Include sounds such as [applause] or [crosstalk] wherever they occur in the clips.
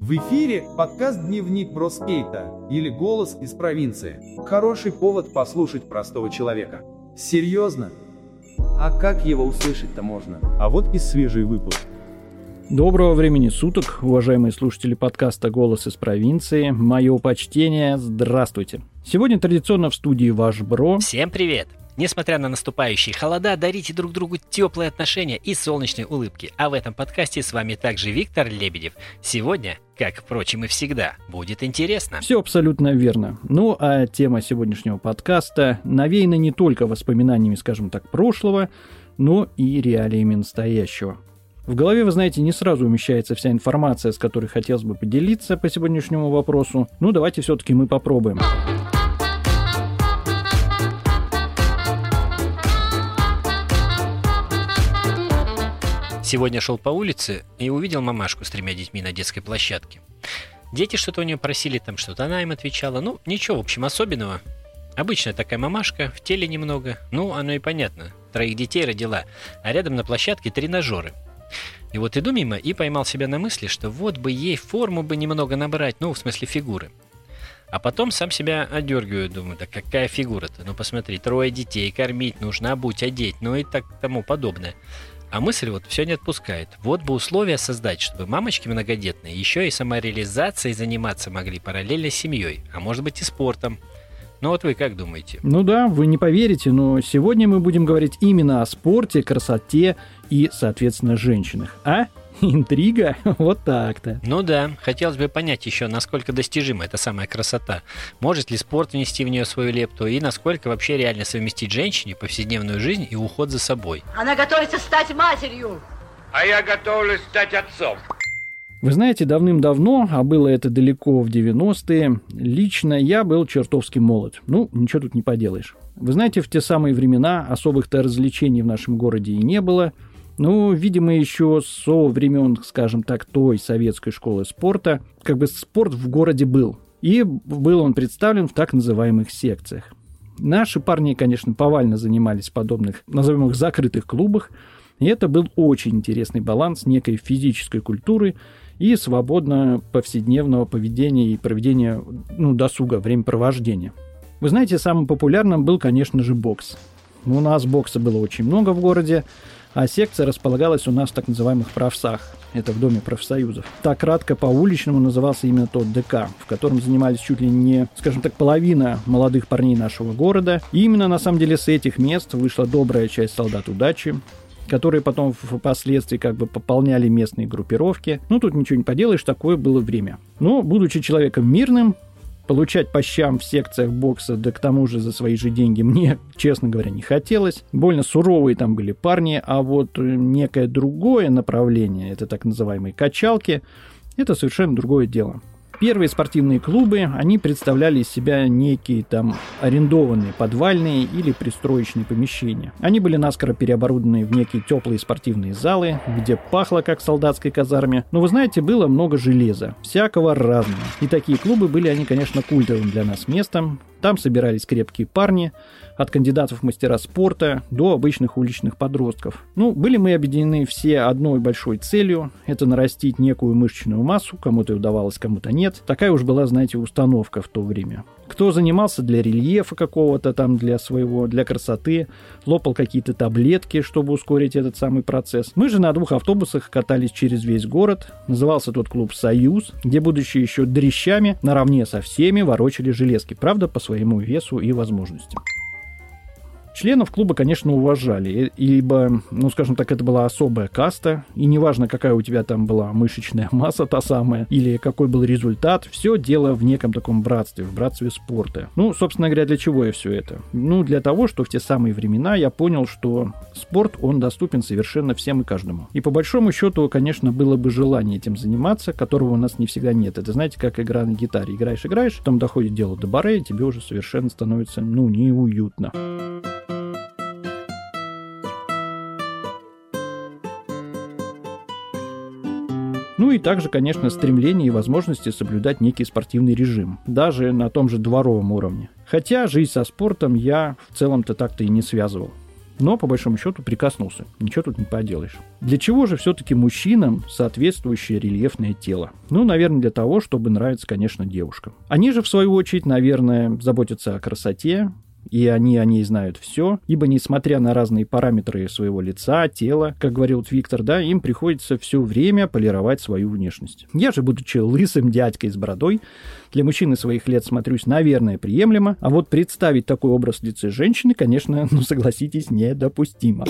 В эфире подкаст «Дневник Броскейта» или «Голос из провинции». Хороший повод послушать простого человека. Серьезно? А как его услышать-то можно? А вот и свежий выпуск. Доброго времени суток, уважаемые слушатели подкаста «Голос из провинции». Мое почтение, здравствуйте. Сегодня традиционно в студии ваш Бро. Всем привет! Несмотря на наступающие холода, дарите друг другу теплые отношения и солнечные улыбки. А в этом подкасте с вами также Виктор Лебедев. Сегодня, как, впрочем, и всегда, будет интересно. Все абсолютно верно. Ну, а тема сегодняшнего подкаста навеяна не только воспоминаниями, скажем так, прошлого, но и реалиями настоящего. В голове, вы знаете, не сразу умещается вся информация, с которой хотелось бы поделиться по сегодняшнему вопросу. Ну, давайте все-таки мы попробуем. Сегодня шел по улице и увидел мамашку с тремя детьми на детской площадке. Дети что-то у нее просили, там что-то она им отвечала. Ну, ничего, в общем, особенного. Обычная такая мамашка, в теле немного. Ну, оно и понятно. Троих детей родила, а рядом на площадке тренажеры. И вот иду мимо и поймал себя на мысли, что вот бы ей форму бы немного набрать, ну, в смысле фигуры. А потом сам себя одергиваю, думаю, да какая фигура-то? Ну посмотри, трое детей, кормить нужно, обуть, одеть, ну и так тому подобное. А мысль вот все не отпускает. Вот бы условия создать, чтобы мамочки многодетные еще и самореализацией заниматься могли параллельно с семьей, а может быть и спортом. Ну вот вы как думаете? Ну да, вы не поверите, но сегодня мы будем говорить именно о спорте, красоте и, соответственно, женщинах. А? [laughs] Интрига? [laughs] Вот так-то. Ну да, хотелось бы понять еще, насколько достижима эта самая красота. Может ли спорт внести в нее свою лепту и насколько вообще реально совместить женщине повседневную жизнь и уход за собой. Она готовится стать матерью. А я готовлюсь стать отцом. Вы знаете, давным-давно, а было это далеко в 90-е, лично я был чертовски молод. Ну, ничего тут не поделаешь. Вы знаете, в те самые времена особых-то развлечений в нашем городе и не было – ну, видимо, еще со времен, скажем так, той советской школы спорта, как бы спорт в городе был. И был он представлен в так называемых секциях. Наши парни, конечно, повально занимались в подобных, назовем их, закрытых клубах. И это был очень интересный баланс некой физической культуры и свободно повседневного поведения и проведения ну, досуга, времяпровождения. Вы знаете, самым популярным был, конечно же, бокс. У нас бокса было очень много в городе, а секция располагалась у нас в так называемых правсах. Это в Доме профсоюзов. Так кратко по-уличному назывался именно тот ДК, в котором занимались чуть ли не, скажем так, половина молодых парней нашего города. И именно на самом деле с этих мест вышла добрая часть солдат удачи, которые потом впоследствии как бы пополняли местные группировки. Ну, тут ничего не поделаешь, такое было время. Но, будучи человеком мирным, Получать по щам в секциях бокса, да к тому же за свои же деньги [laughs] мне, честно говоря, не хотелось. Больно суровые там были парни, а вот некое другое направление, это так называемые качалки, это совершенно другое дело. Первые спортивные клубы, они представляли из себя некие там арендованные подвальные или пристроечные помещения. Они были наскоро переоборудованы в некие теплые спортивные залы, где пахло как в солдатской казарме. Но вы знаете, было много железа, всякого разного. И такие клубы были они, конечно, культовым для нас местом. Там собирались крепкие парни, от кандидатов в мастера спорта до обычных уличных подростков. Ну, были мы объединены все одной большой целью – это нарастить некую мышечную массу, кому-то удавалось, кому-то нет. Такая уж была, знаете, установка в то время. Кто занимался для рельефа какого-то там, для своего, для красоты, лопал какие-то таблетки, чтобы ускорить этот самый процесс. Мы же на двух автобусах катались через весь город. Назывался тот клуб «Союз», где, будучи еще дрещами, наравне со всеми ворочали железки, правда, по своему весу и возможностям. Членов клуба, конечно, уважали, ибо, ну, скажем так, это была особая каста, и неважно, какая у тебя там была мышечная масса та самая, или какой был результат, все дело в неком таком братстве, в братстве спорта. Ну, собственно говоря, для чего я все это? Ну, для того, что в те самые времена я понял, что спорт, он доступен совершенно всем и каждому. И по большому счету, конечно, было бы желание этим заниматься, которого у нас не всегда нет. Это, знаете, как игра на гитаре. Играешь, играешь, потом доходит дело до бары, и тебе уже совершенно становится, ну, неуютно. Ну и также, конечно, стремление и возможности соблюдать некий спортивный режим, даже на том же дворовом уровне. Хотя жизнь со спортом я в целом-то так-то и не связывал. но по большому счету прикоснулся. Ничего тут не поделаешь. Для чего же все-таки мужчинам соответствующее рельефное тело? Ну, наверное, для того, чтобы нравиться, конечно, девушкам. Они же, в свою очередь, наверное, заботятся о красоте, и они о ней знают все, ибо несмотря на разные параметры своего лица, тела, как говорил Виктор, да, им приходится все время полировать свою внешность. Я же, будучи лысым дядькой с бородой, для мужчины своих лет смотрюсь, наверное, приемлемо, а вот представить такой образ лица женщины, конечно, ну согласитесь, недопустимо.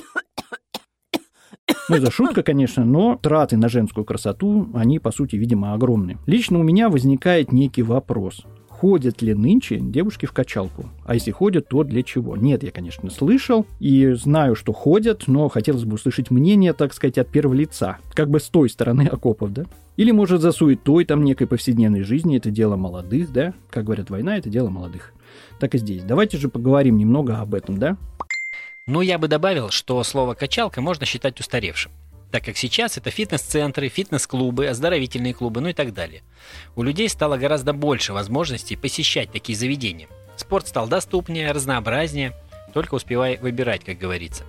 Ну, это шутка, конечно, но траты на женскую красоту, они, по сути, видимо, огромны. Лично у меня возникает некий вопрос ходят ли нынче девушки в качалку? А если ходят, то для чего? Нет, я, конечно, слышал и знаю, что ходят, но хотелось бы услышать мнение, так сказать, от первого лица, как бы с той стороны окопов, да? Или, может, за суетой там некой повседневной жизни это дело молодых, да? Как говорят, война — это дело молодых. Так и здесь. Давайте же поговорим немного об этом, да? Ну, я бы добавил, что слово «качалка» можно считать устаревшим так как сейчас это фитнес-центры, фитнес-клубы, оздоровительные клубы, ну и так далее. У людей стало гораздо больше возможностей посещать такие заведения. Спорт стал доступнее, разнообразнее, только успевай выбирать, как говорится.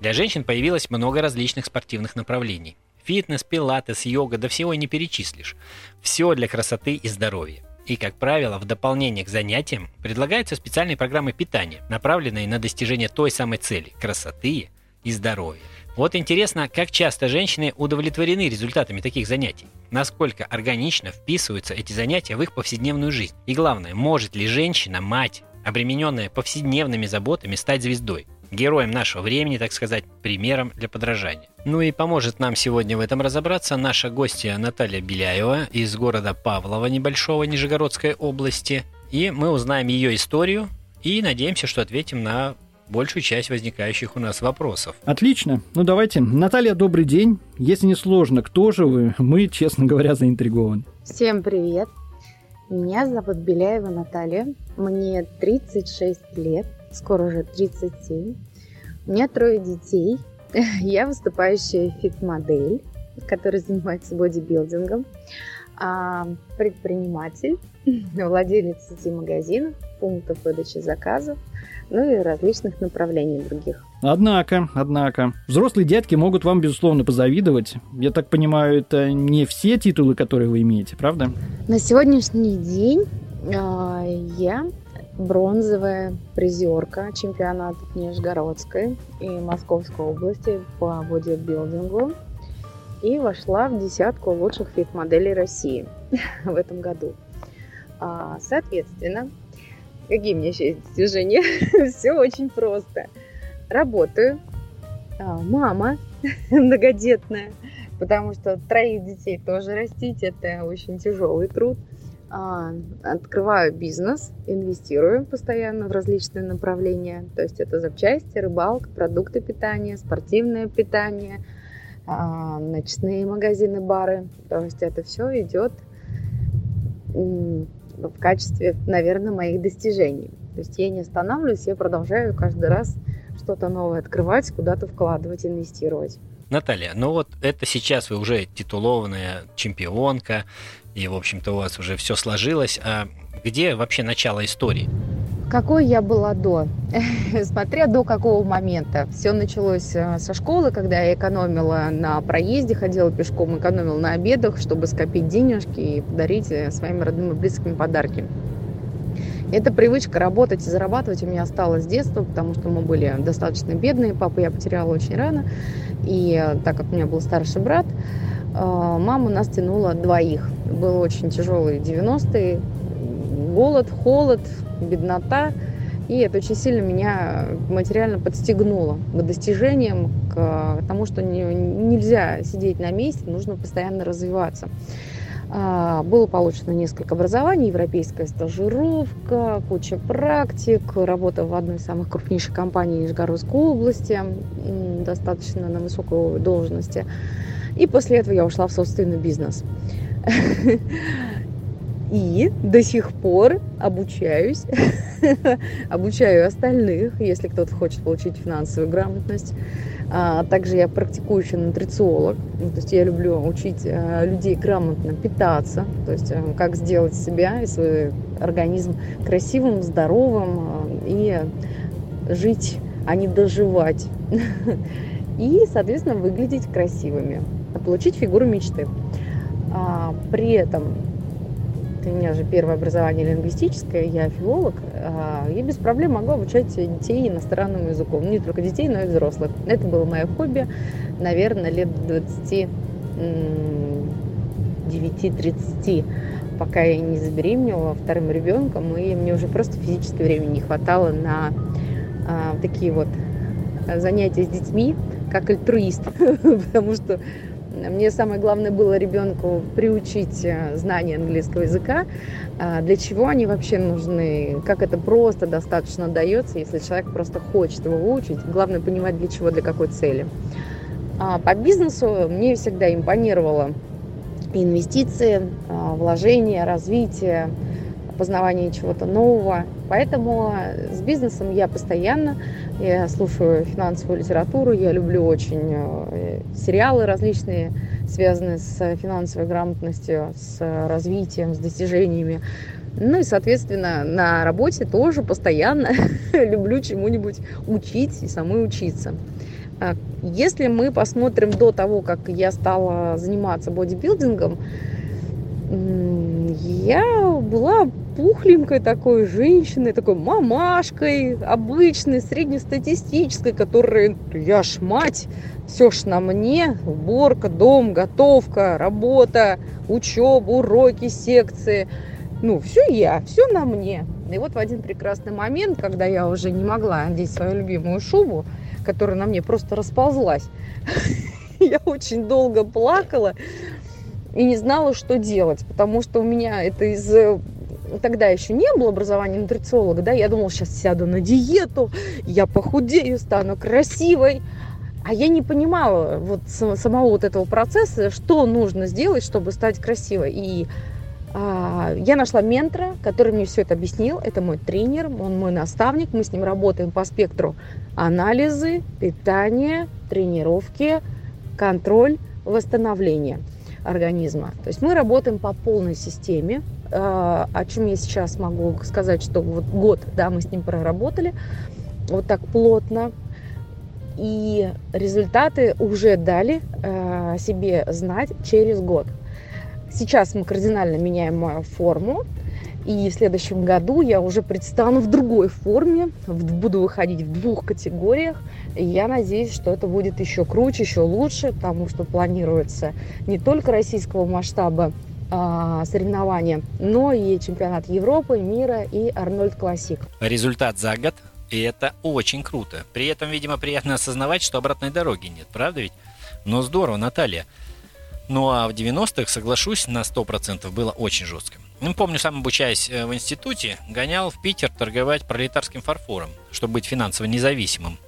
Для женщин появилось много различных спортивных направлений. Фитнес, пилатес, йога, да всего и не перечислишь. Все для красоты и здоровья. И, как правило, в дополнение к занятиям предлагаются специальные программы питания, направленные на достижение той самой цели – красоты и здоровья. Вот интересно, как часто женщины удовлетворены результатами таких занятий? Насколько органично вписываются эти занятия в их повседневную жизнь? И главное, может ли женщина, мать, обремененная повседневными заботами, стать звездой? Героем нашего времени, так сказать, примером для подражания. Ну и поможет нам сегодня в этом разобраться наша гостья Наталья Беляева из города Павлова небольшого Нижегородской области. И мы узнаем ее историю и надеемся, что ответим на большую часть возникающих у нас вопросов. Отлично. Ну давайте. Наталья, добрый день. Если не сложно, кто же вы? Мы, честно говоря, заинтригованы. Всем привет. Меня зовут Беляева Наталья. Мне 36 лет, скоро уже 37. У меня трое детей. [laughs] Я выступающая фит-модель, которая занимается бодибилдингом. А, предприниматель, владелец сети магазинов, пунктов выдачи заказов – ну и различных направлений других. Однако, однако, взрослые дядьки могут вам, безусловно, позавидовать. Я так понимаю, это не все титулы, которые вы имеете, правда? На сегодняшний день э, я бронзовая призерка чемпионатов Нижегородской и Московской области по бодибилдингу и вошла в десятку лучших фит-моделей России [laughs] в этом году. А, соответственно, Какие мне еще есть достижения? [laughs] Все очень просто. Работаю. А, мама [laughs] многодетная, потому что троих детей тоже растить это очень тяжелый труд. А, открываю бизнес, инвестирую постоянно в различные направления. То есть это запчасти, рыбалка, продукты питания, спортивное питание, ночные магазины, бары. То есть это все идет в качестве, наверное, моих достижений. То есть я не останавливаюсь, я продолжаю каждый раз что-то новое открывать, куда-то вкладывать, инвестировать. Наталья, ну вот это сейчас вы уже титулованная чемпионка, и, в общем-то, у вас уже все сложилось. А где вообще начало истории? Какой я была до? [laughs] Смотря до какого момента. Все началось э, со школы, когда я экономила на проезде, ходила пешком, экономила на обедах, чтобы скопить денежки и подарить э, своим родным и близким подарки. Эта привычка работать и зарабатывать у меня осталась с детства, потому что мы были достаточно бедные. Папу я потеряла очень рано. И э, так как у меня был старший брат, мама нас тянула двоих. Был очень тяжелый 90-е. Голод, холод, беднота. И это очень сильно меня материально подстегнуло к достижениям, к тому, что не, нельзя сидеть на месте, нужно постоянно развиваться. А, было получено несколько образований, европейская стажировка, куча практик, работа в одной из самых крупнейших компаний Нижегородской области, достаточно на высокой должности. И после этого я ушла в собственный бизнес. [laughs] И до сих пор обучаюсь, [laughs] обучаю остальных, если кто-то хочет получить финансовую грамотность. А также я практикующий нутрициолог, ну, то есть я люблю учить а, людей грамотно питаться, то есть а, как сделать себя и свой организм красивым, здоровым а, и жить а не доживать. [laughs] И, соответственно, выглядеть красивыми, получить фигуру мечты. При этом у меня же первое образование лингвистическое, я филолог, а, и без проблем могу обучать детей иностранному языку. Не только детей, но и взрослых. Это было мое хобби, наверное, лет 20 9-30, пока я не забеременела вторым ребенком, и мне уже просто физически времени не хватало на а, такие вот занятия с детьми, как альтруист, [laughs] потому что мне самое главное было ребенку приучить э, знание английского языка, а, для чего они вообще нужны, как это просто достаточно дается, если человек просто хочет его выучить. Главное понимать, для чего, для какой цели. А по бизнесу мне всегда импонировало инвестиции, а, вложения, развитие, познавание чего-то нового. Поэтому с бизнесом я постоянно, я слушаю финансовую литературу, я люблю очень э, сериалы различные, связанные с финансовой грамотностью, с развитием, с достижениями. Ну и, соответственно, на работе тоже постоянно [laughs] люблю чему-нибудь учить и самой учиться. А если мы посмотрим до того, как я стала заниматься бодибилдингом, я была пухленькой такой женщиной, такой мамашкой, обычной, среднестатистической, которая, я ж мать, все ж на мне, уборка, дом, готовка, работа, учеба, уроки, секции. Ну, все я, все на мне. И вот в один прекрасный момент, когда я уже не могла надеть свою любимую шубу, которая на мне просто расползлась. [laughs] Я очень долго плакала и не знала, что делать, потому что у меня это из тогда еще не было образования нутрициолога, да, я думала, сейчас сяду на диету, я похудею, стану красивой. А я не понимала вот самого вот этого процесса, что нужно сделать, чтобы стать красивой. И а, я нашла ментора, который мне все это объяснил. Это мой тренер, он мой наставник. Мы с ним работаем по спектру анализы, питания, тренировки, контроль, восстановление организма. То есть мы работаем по полной системе, а, о чем я сейчас могу сказать, что вот год, да, мы с ним проработали вот так плотно, и результаты уже дали а, себе знать через год. Сейчас мы кардинально меняем мою форму, и в следующем году я уже предстану в другой форме, буду выходить в двух категориях. И я надеюсь, что это будет еще круче, еще лучше, потому что планируется не только российского масштаба а, соревнования, но и чемпионат Европы, мира и Арнольд Классик. Результат за год, и это очень круто. При этом, видимо, приятно осознавать, что обратной дороги нет, правда ведь? Но здорово, Наталья. Ну а в 90-х, соглашусь, на 100% было очень жестко. Ну, помню, сам обучаясь э, в институте, гонял в Питер торговать пролетарским фарфором, чтобы быть финансово независимым.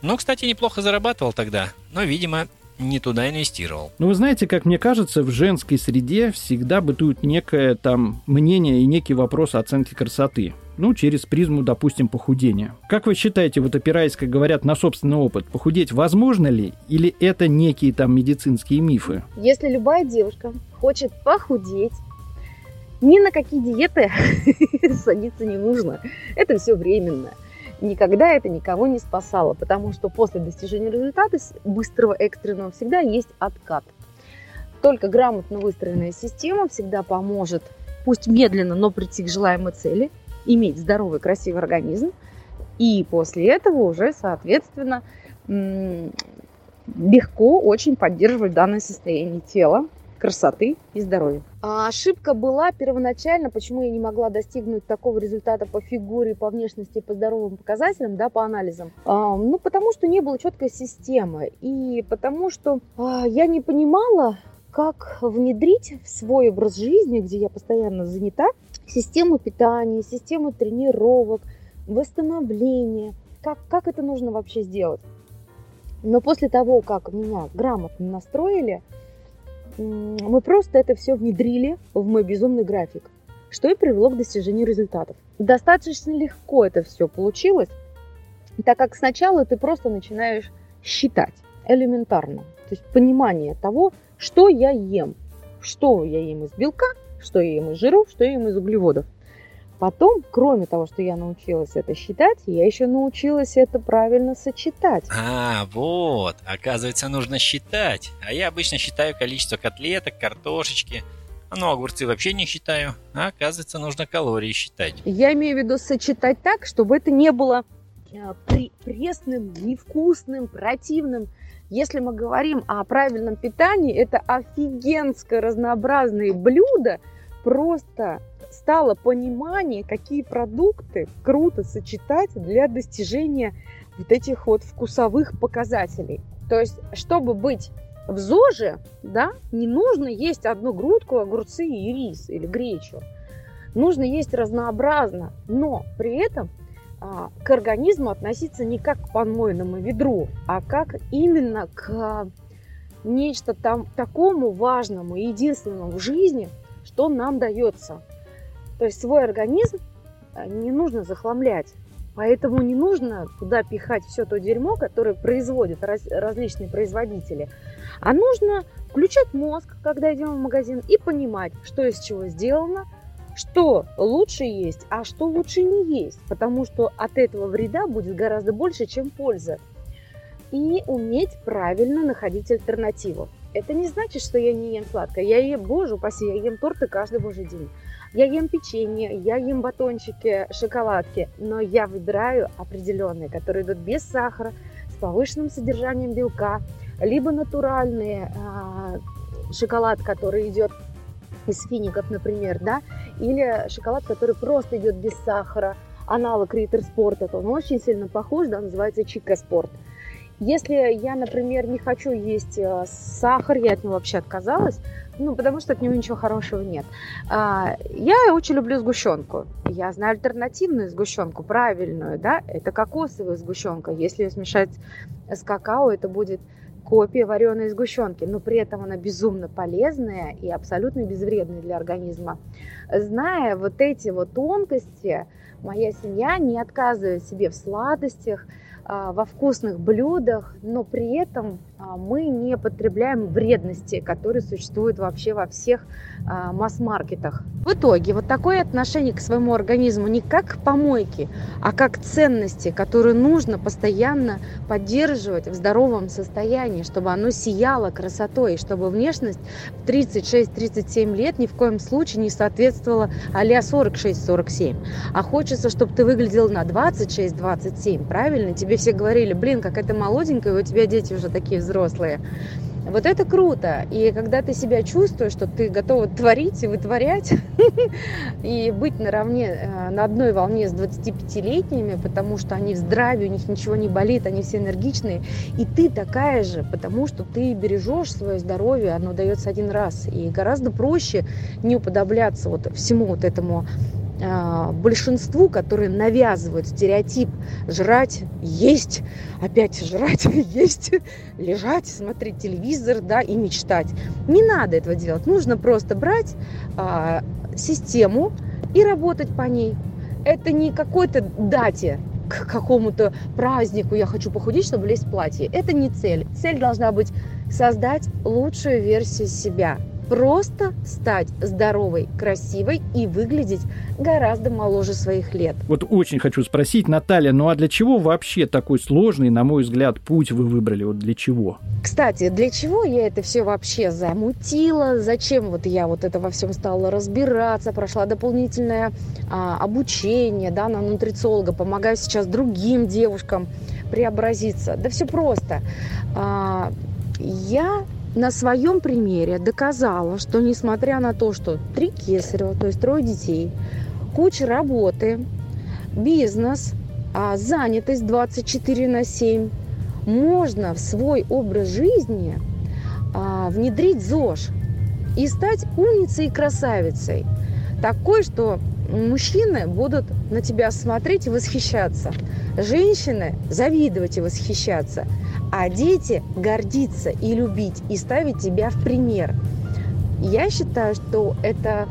Ну, кстати, неплохо зарабатывал тогда, но, видимо, не туда инвестировал. Ну, вы знаете, как мне кажется, в женской среде всегда бытует некое там мнение и некий вопрос оценки красоты. Ну, через призму, допустим, похудения. Как вы считаете, вот опираясь, как говорят, на собственный опыт, похудеть возможно ли? Или это некие там медицинские мифы? Если любая девушка хочет похудеть, ни на какие диеты [laughs] садиться не нужно. Это все временно никогда это никого не спасало, потому что после достижения результата быстрого, экстренного всегда есть откат. Только грамотно выстроенная система всегда поможет, пусть медленно, но прийти к желаемой цели, иметь здоровый, красивый организм, и после этого уже, соответственно, легко очень поддерживать данное состояние тела, красоты и здоровья. А ошибка была первоначально, почему я не могла достигнуть такого результата по фигуре, по внешности, по здоровым показателям, да, по анализам. А, ну, потому что не было четкой системы. И потому что а, я не понимала, как внедрить в свой образ жизни, где я постоянно занята, систему питания, систему тренировок, восстановления. Как, как это нужно вообще сделать? Но после того, как меня грамотно настроили, мы просто это все внедрили в мой безумный график, что и привело к достижению результатов. Достаточно легко это все получилось, так как сначала ты просто начинаешь считать элементарно. То есть понимание того, что я ем, что я ем из белка, что я ем из жиров, что я ем из углеводов. Потом, кроме того, что я научилась это считать, я еще научилась это правильно сочетать. А, вот, оказывается, нужно считать. А я обычно считаю количество котлеток, картошечки. Ну, огурцы вообще не считаю. А оказывается, нужно калории считать. Я имею в виду сочетать так, чтобы это не было при- пресным, невкусным, противным. Если мы говорим о правильном питании, это офигенско разнообразные блюда. Просто стало понимание, какие продукты круто сочетать для достижения вот этих вот вкусовых показателей. То есть, чтобы быть в ЗОЖе, да, не нужно есть одну грудку, огурцы и рис или гречу. Нужно есть разнообразно, но при этом а, к организму относиться не как к помойному ведру, а как именно к нечто там такому важному и единственному в жизни, что нам дается. То есть свой организм а, не нужно захламлять. Поэтому не нужно туда пихать все то дерьмо, которое производят раз, различные производители. А нужно включать мозг, когда идем в магазин, и понимать, что из чего сделано, что лучше есть, а что лучше не есть. Потому что от этого вреда будет гораздо больше, чем польза. И уметь правильно находить альтернативу. Это не значит, что я не ем сладкое. Я ем, боже упаси, я ем торты каждый божий день. Я ем печенье, я ем батончики, шоколадки, но я выбираю определенные, которые идут без сахара, с повышенным содержанием белка, либо натуральные э, шоколад, который идет из фиников, например, да, или шоколад, который просто идет без сахара, аналог Риттер Спорт, это он очень сильно похож, да, называется Чика Спорт. Если я, например, не хочу есть сахар, я от него вообще отказалась, ну, потому что от него ничего хорошего нет. Я очень люблю сгущенку. Я знаю альтернативную сгущенку, правильную, да, это кокосовая сгущенка. Если ее смешать с какао, это будет копия вареной сгущенки, но при этом она безумно полезная и абсолютно безвредная для организма. Зная вот эти вот тонкости, моя семья не отказывает себе в сладостях, во вкусных блюдах, но при этом мы не потребляем вредности, которые существуют вообще во всех масс-маркетах. В итоге вот такое отношение к своему организму не как к помойке, а как к ценности, которую нужно постоянно поддерживать в здоровом состоянии, чтобы оно сияло красотой, и чтобы внешность в 36-37 лет ни в коем случае не соответствовала а-ля 46-47. А хочется, чтобы ты выглядел на 26-27, правильно? Тебе все говорили, блин, как это молоденькая, у тебя дети уже такие взрослые. Вот это круто. И когда ты себя чувствуешь, что ты готова творить и вытворять, [laughs] и быть наравне, на одной волне с 25-летними, потому что они в здравии, у них ничего не болит, они все энергичные, и ты такая же, потому что ты бережешь свое здоровье, оно дается один раз. И гораздо проще не уподобляться вот всему вот этому большинству, которые навязывают стереотип жрать, есть, опять жрать, [laughs] есть, лежать, смотреть телевизор, да, и мечтать. Не надо этого делать. Нужно просто брать а, систему и работать по ней. Это не какой-то дате, к какому-то празднику я хочу похудеть, чтобы лезть в платье. Это не цель. Цель должна быть создать лучшую версию себя просто стать здоровой, красивой и выглядеть гораздо моложе своих лет. Вот очень хочу спросить, Наталья, ну а для чего вообще такой сложный, на мой взгляд, путь вы выбрали? Вот для чего? Кстати, для чего я это все вообще замутила? Зачем вот я вот это во всем стала разбираться? Прошла дополнительное а, обучение да, на нутрициолога, помогаю сейчас другим девушкам преобразиться. Да все просто. А, я на своем примере доказала, что несмотря на то, что три кесарева, то есть трое детей, куча работы, бизнес, а занятость 24 на 7, можно в свой образ жизни а, внедрить ЗОЖ и стать умницей и красавицей. Такой, что мужчины будут на тебя смотреть и восхищаться, женщины завидовать и восхищаться, а дети гордиться и любить и ставить тебя в пример. Я считаю, что это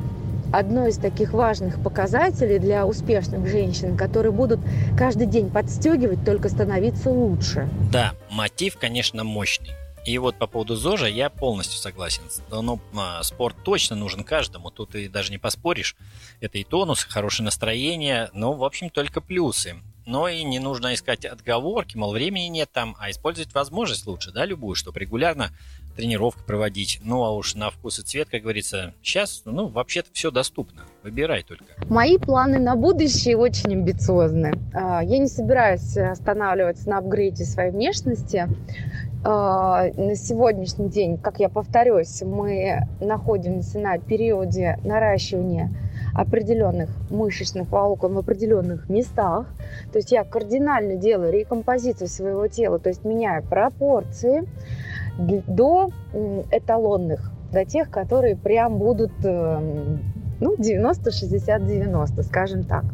одно из таких важных показателей для успешных женщин, которые будут каждый день подстегивать, только становиться лучше. Да, мотив, конечно, мощный. И вот по поводу ЗОЖа я полностью согласен. Ну, спорт точно нужен каждому, тут и даже не поспоришь. Это и тонус, хорошее настроение, но, в общем, только плюсы. Но и не нужно искать отговорки, мол, времени нет там, а использовать возможность лучше, да, любую, чтобы регулярно тренировку проводить. Ну, а уж на вкус и цвет, как говорится, сейчас, ну, вообще-то все доступно. Выбирай только. Мои планы на будущее очень амбициозны. А, я не собираюсь останавливаться на апгрейде своей внешности. А, на сегодняшний день, как я повторюсь, мы находимся на периоде наращивания определенных мышечных волокон в определенных местах. То есть я кардинально делаю рекомпозицию своего тела, то есть меняю пропорции до эталонных, до тех, которые прям будут эм, ну, 90-60-90, скажем так.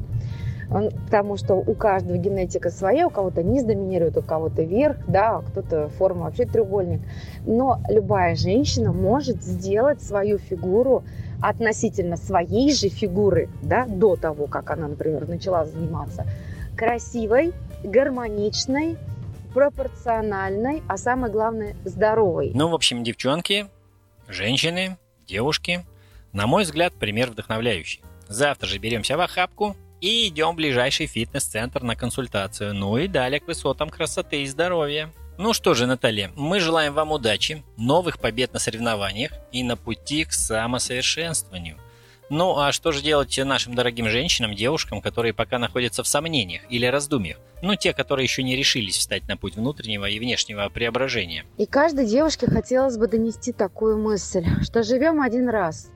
Потому что у каждого генетика своя, у кого-то низ доминирует, у кого-то верх, да, а кто-то форма вообще треугольник. Но любая женщина может сделать свою фигуру относительно своей же фигуры, да, до того, как она, например, начала заниматься, красивой, гармоничной, пропорциональной, а самое главное, здоровой. Ну, в общем, девчонки, женщины, девушки, на мой взгляд, пример вдохновляющий. Завтра же беремся в охапку и идем в ближайший фитнес-центр на консультацию. Ну и далее к высотам красоты и здоровья. Ну что же, Наталья, мы желаем вам удачи, новых побед на соревнованиях и на пути к самосовершенствованию. Ну а что же делать нашим дорогим женщинам, девушкам, которые пока находятся в сомнениях или раздумьях? Ну, те, которые еще не решились встать на путь внутреннего и внешнего преображения. И каждой девушке хотелось бы донести такую мысль, что живем один раз.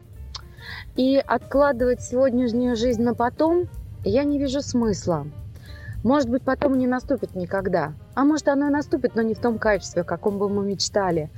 И откладывать сегодняшнюю жизнь на потом я не вижу смысла. Может быть, потом не наступит никогда. А может, оно и наступит, но не в том качестве, о каком бы мы мечтали.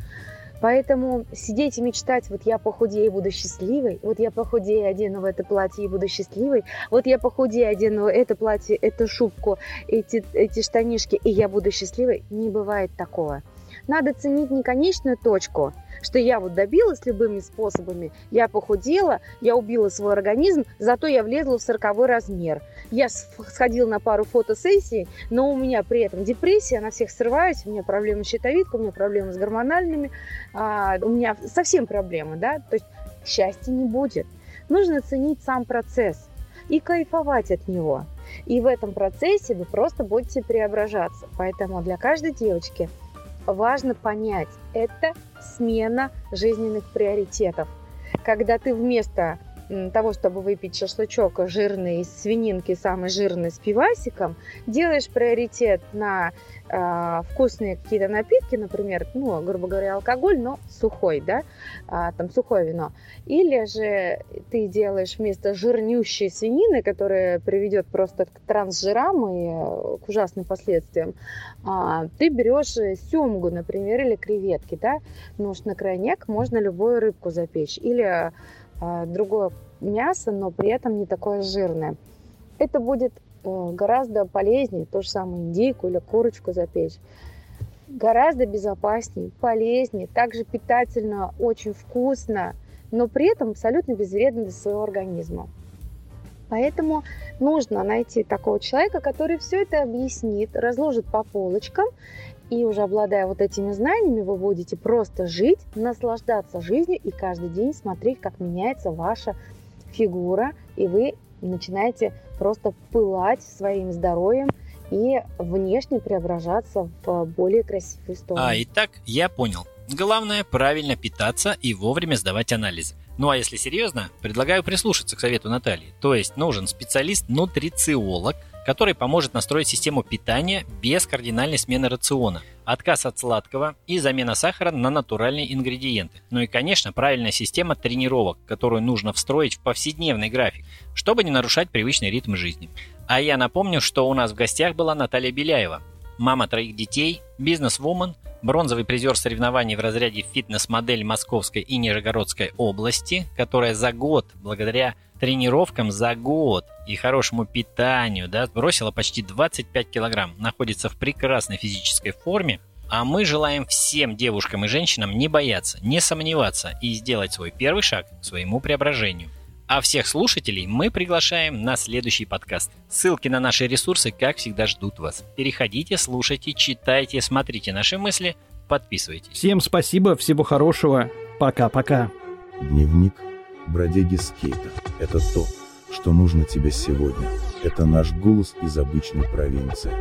Поэтому сидеть и мечтать, вот я похудею и буду счастливой, вот я похудею, одену в это платье и буду счастливой, вот я похудею, одену это платье, эту шубку, эти, эти штанишки, и я буду счастливой, не бывает такого. Надо ценить не конечную точку – что я вот добилась любыми способами, я похудела, я убила свой организм, зато я влезла в сороковой размер. Я сходила на пару фотосессий, но у меня при этом депрессия, на всех срываюсь, у меня проблемы с щитовидкой, у меня проблемы с гормональными, а, у меня совсем проблемы, да, то есть счастья не будет. Нужно ценить сам процесс и кайфовать от него. И в этом процессе вы просто будете преображаться. Поэтому для каждой девочки – важно понять, это смена жизненных приоритетов. Когда ты вместо того, чтобы выпить шашлычок жирный из свининки, самый жирный с пивасиком, делаешь приоритет на э, вкусные какие-то напитки, например, ну, грубо говоря, алкоголь, но сухой, да, а, там сухое вино. Или же ты делаешь вместо жирнющей свинины, которая приведет просто к трансжирам и э, к ужасным последствиям, а, ты берешь семгу, например, или креветки, да, потому что на крайняк можно любую рыбку запечь. Или другое мясо, но при этом не такое жирное. Это будет э, гораздо полезнее, то же самое индейку или курочку запечь. Гораздо безопаснее, полезнее, также питательно, очень вкусно, но при этом абсолютно безвредно для своего организма. Поэтому нужно найти такого человека, который все это объяснит, разложит по полочкам и уже обладая вот этими знаниями, вы будете просто жить, наслаждаться жизнью и каждый день смотреть, как меняется ваша фигура, и вы начинаете просто пылать своим здоровьем и внешне преображаться в более красивую сторону. А, итак, я понял. Главное правильно питаться и вовремя сдавать анализы. Ну а если серьезно, предлагаю прислушаться к совету Натальи. То есть нужен специалист-нутрициолог, который поможет настроить систему питания без кардинальной смены рациона, отказ от сладкого и замена сахара на натуральные ингредиенты. Ну и, конечно, правильная система тренировок, которую нужно встроить в повседневный график, чтобы не нарушать привычный ритм жизни. А я напомню, что у нас в гостях была Наталья Беляева, мама троих детей, бизнес-вумен, бронзовый призер соревнований в разряде фитнес-модель Московской и Нижегородской области, которая за год, благодаря тренировкам за год и хорошему питанию, да, бросила почти 25 килограмм, находится в прекрасной физической форме, а мы желаем всем девушкам и женщинам не бояться, не сомневаться и сделать свой первый шаг к своему преображению. А всех слушателей мы приглашаем на следующий подкаст. Ссылки на наши ресурсы, как всегда, ждут вас. Переходите, слушайте, читайте, смотрите наши мысли подписывайтесь. Всем спасибо, всего хорошего. Пока-пока. Дневник бродяги скейта. Это то, что нужно тебе сегодня. Это наш голос из обычной провинции.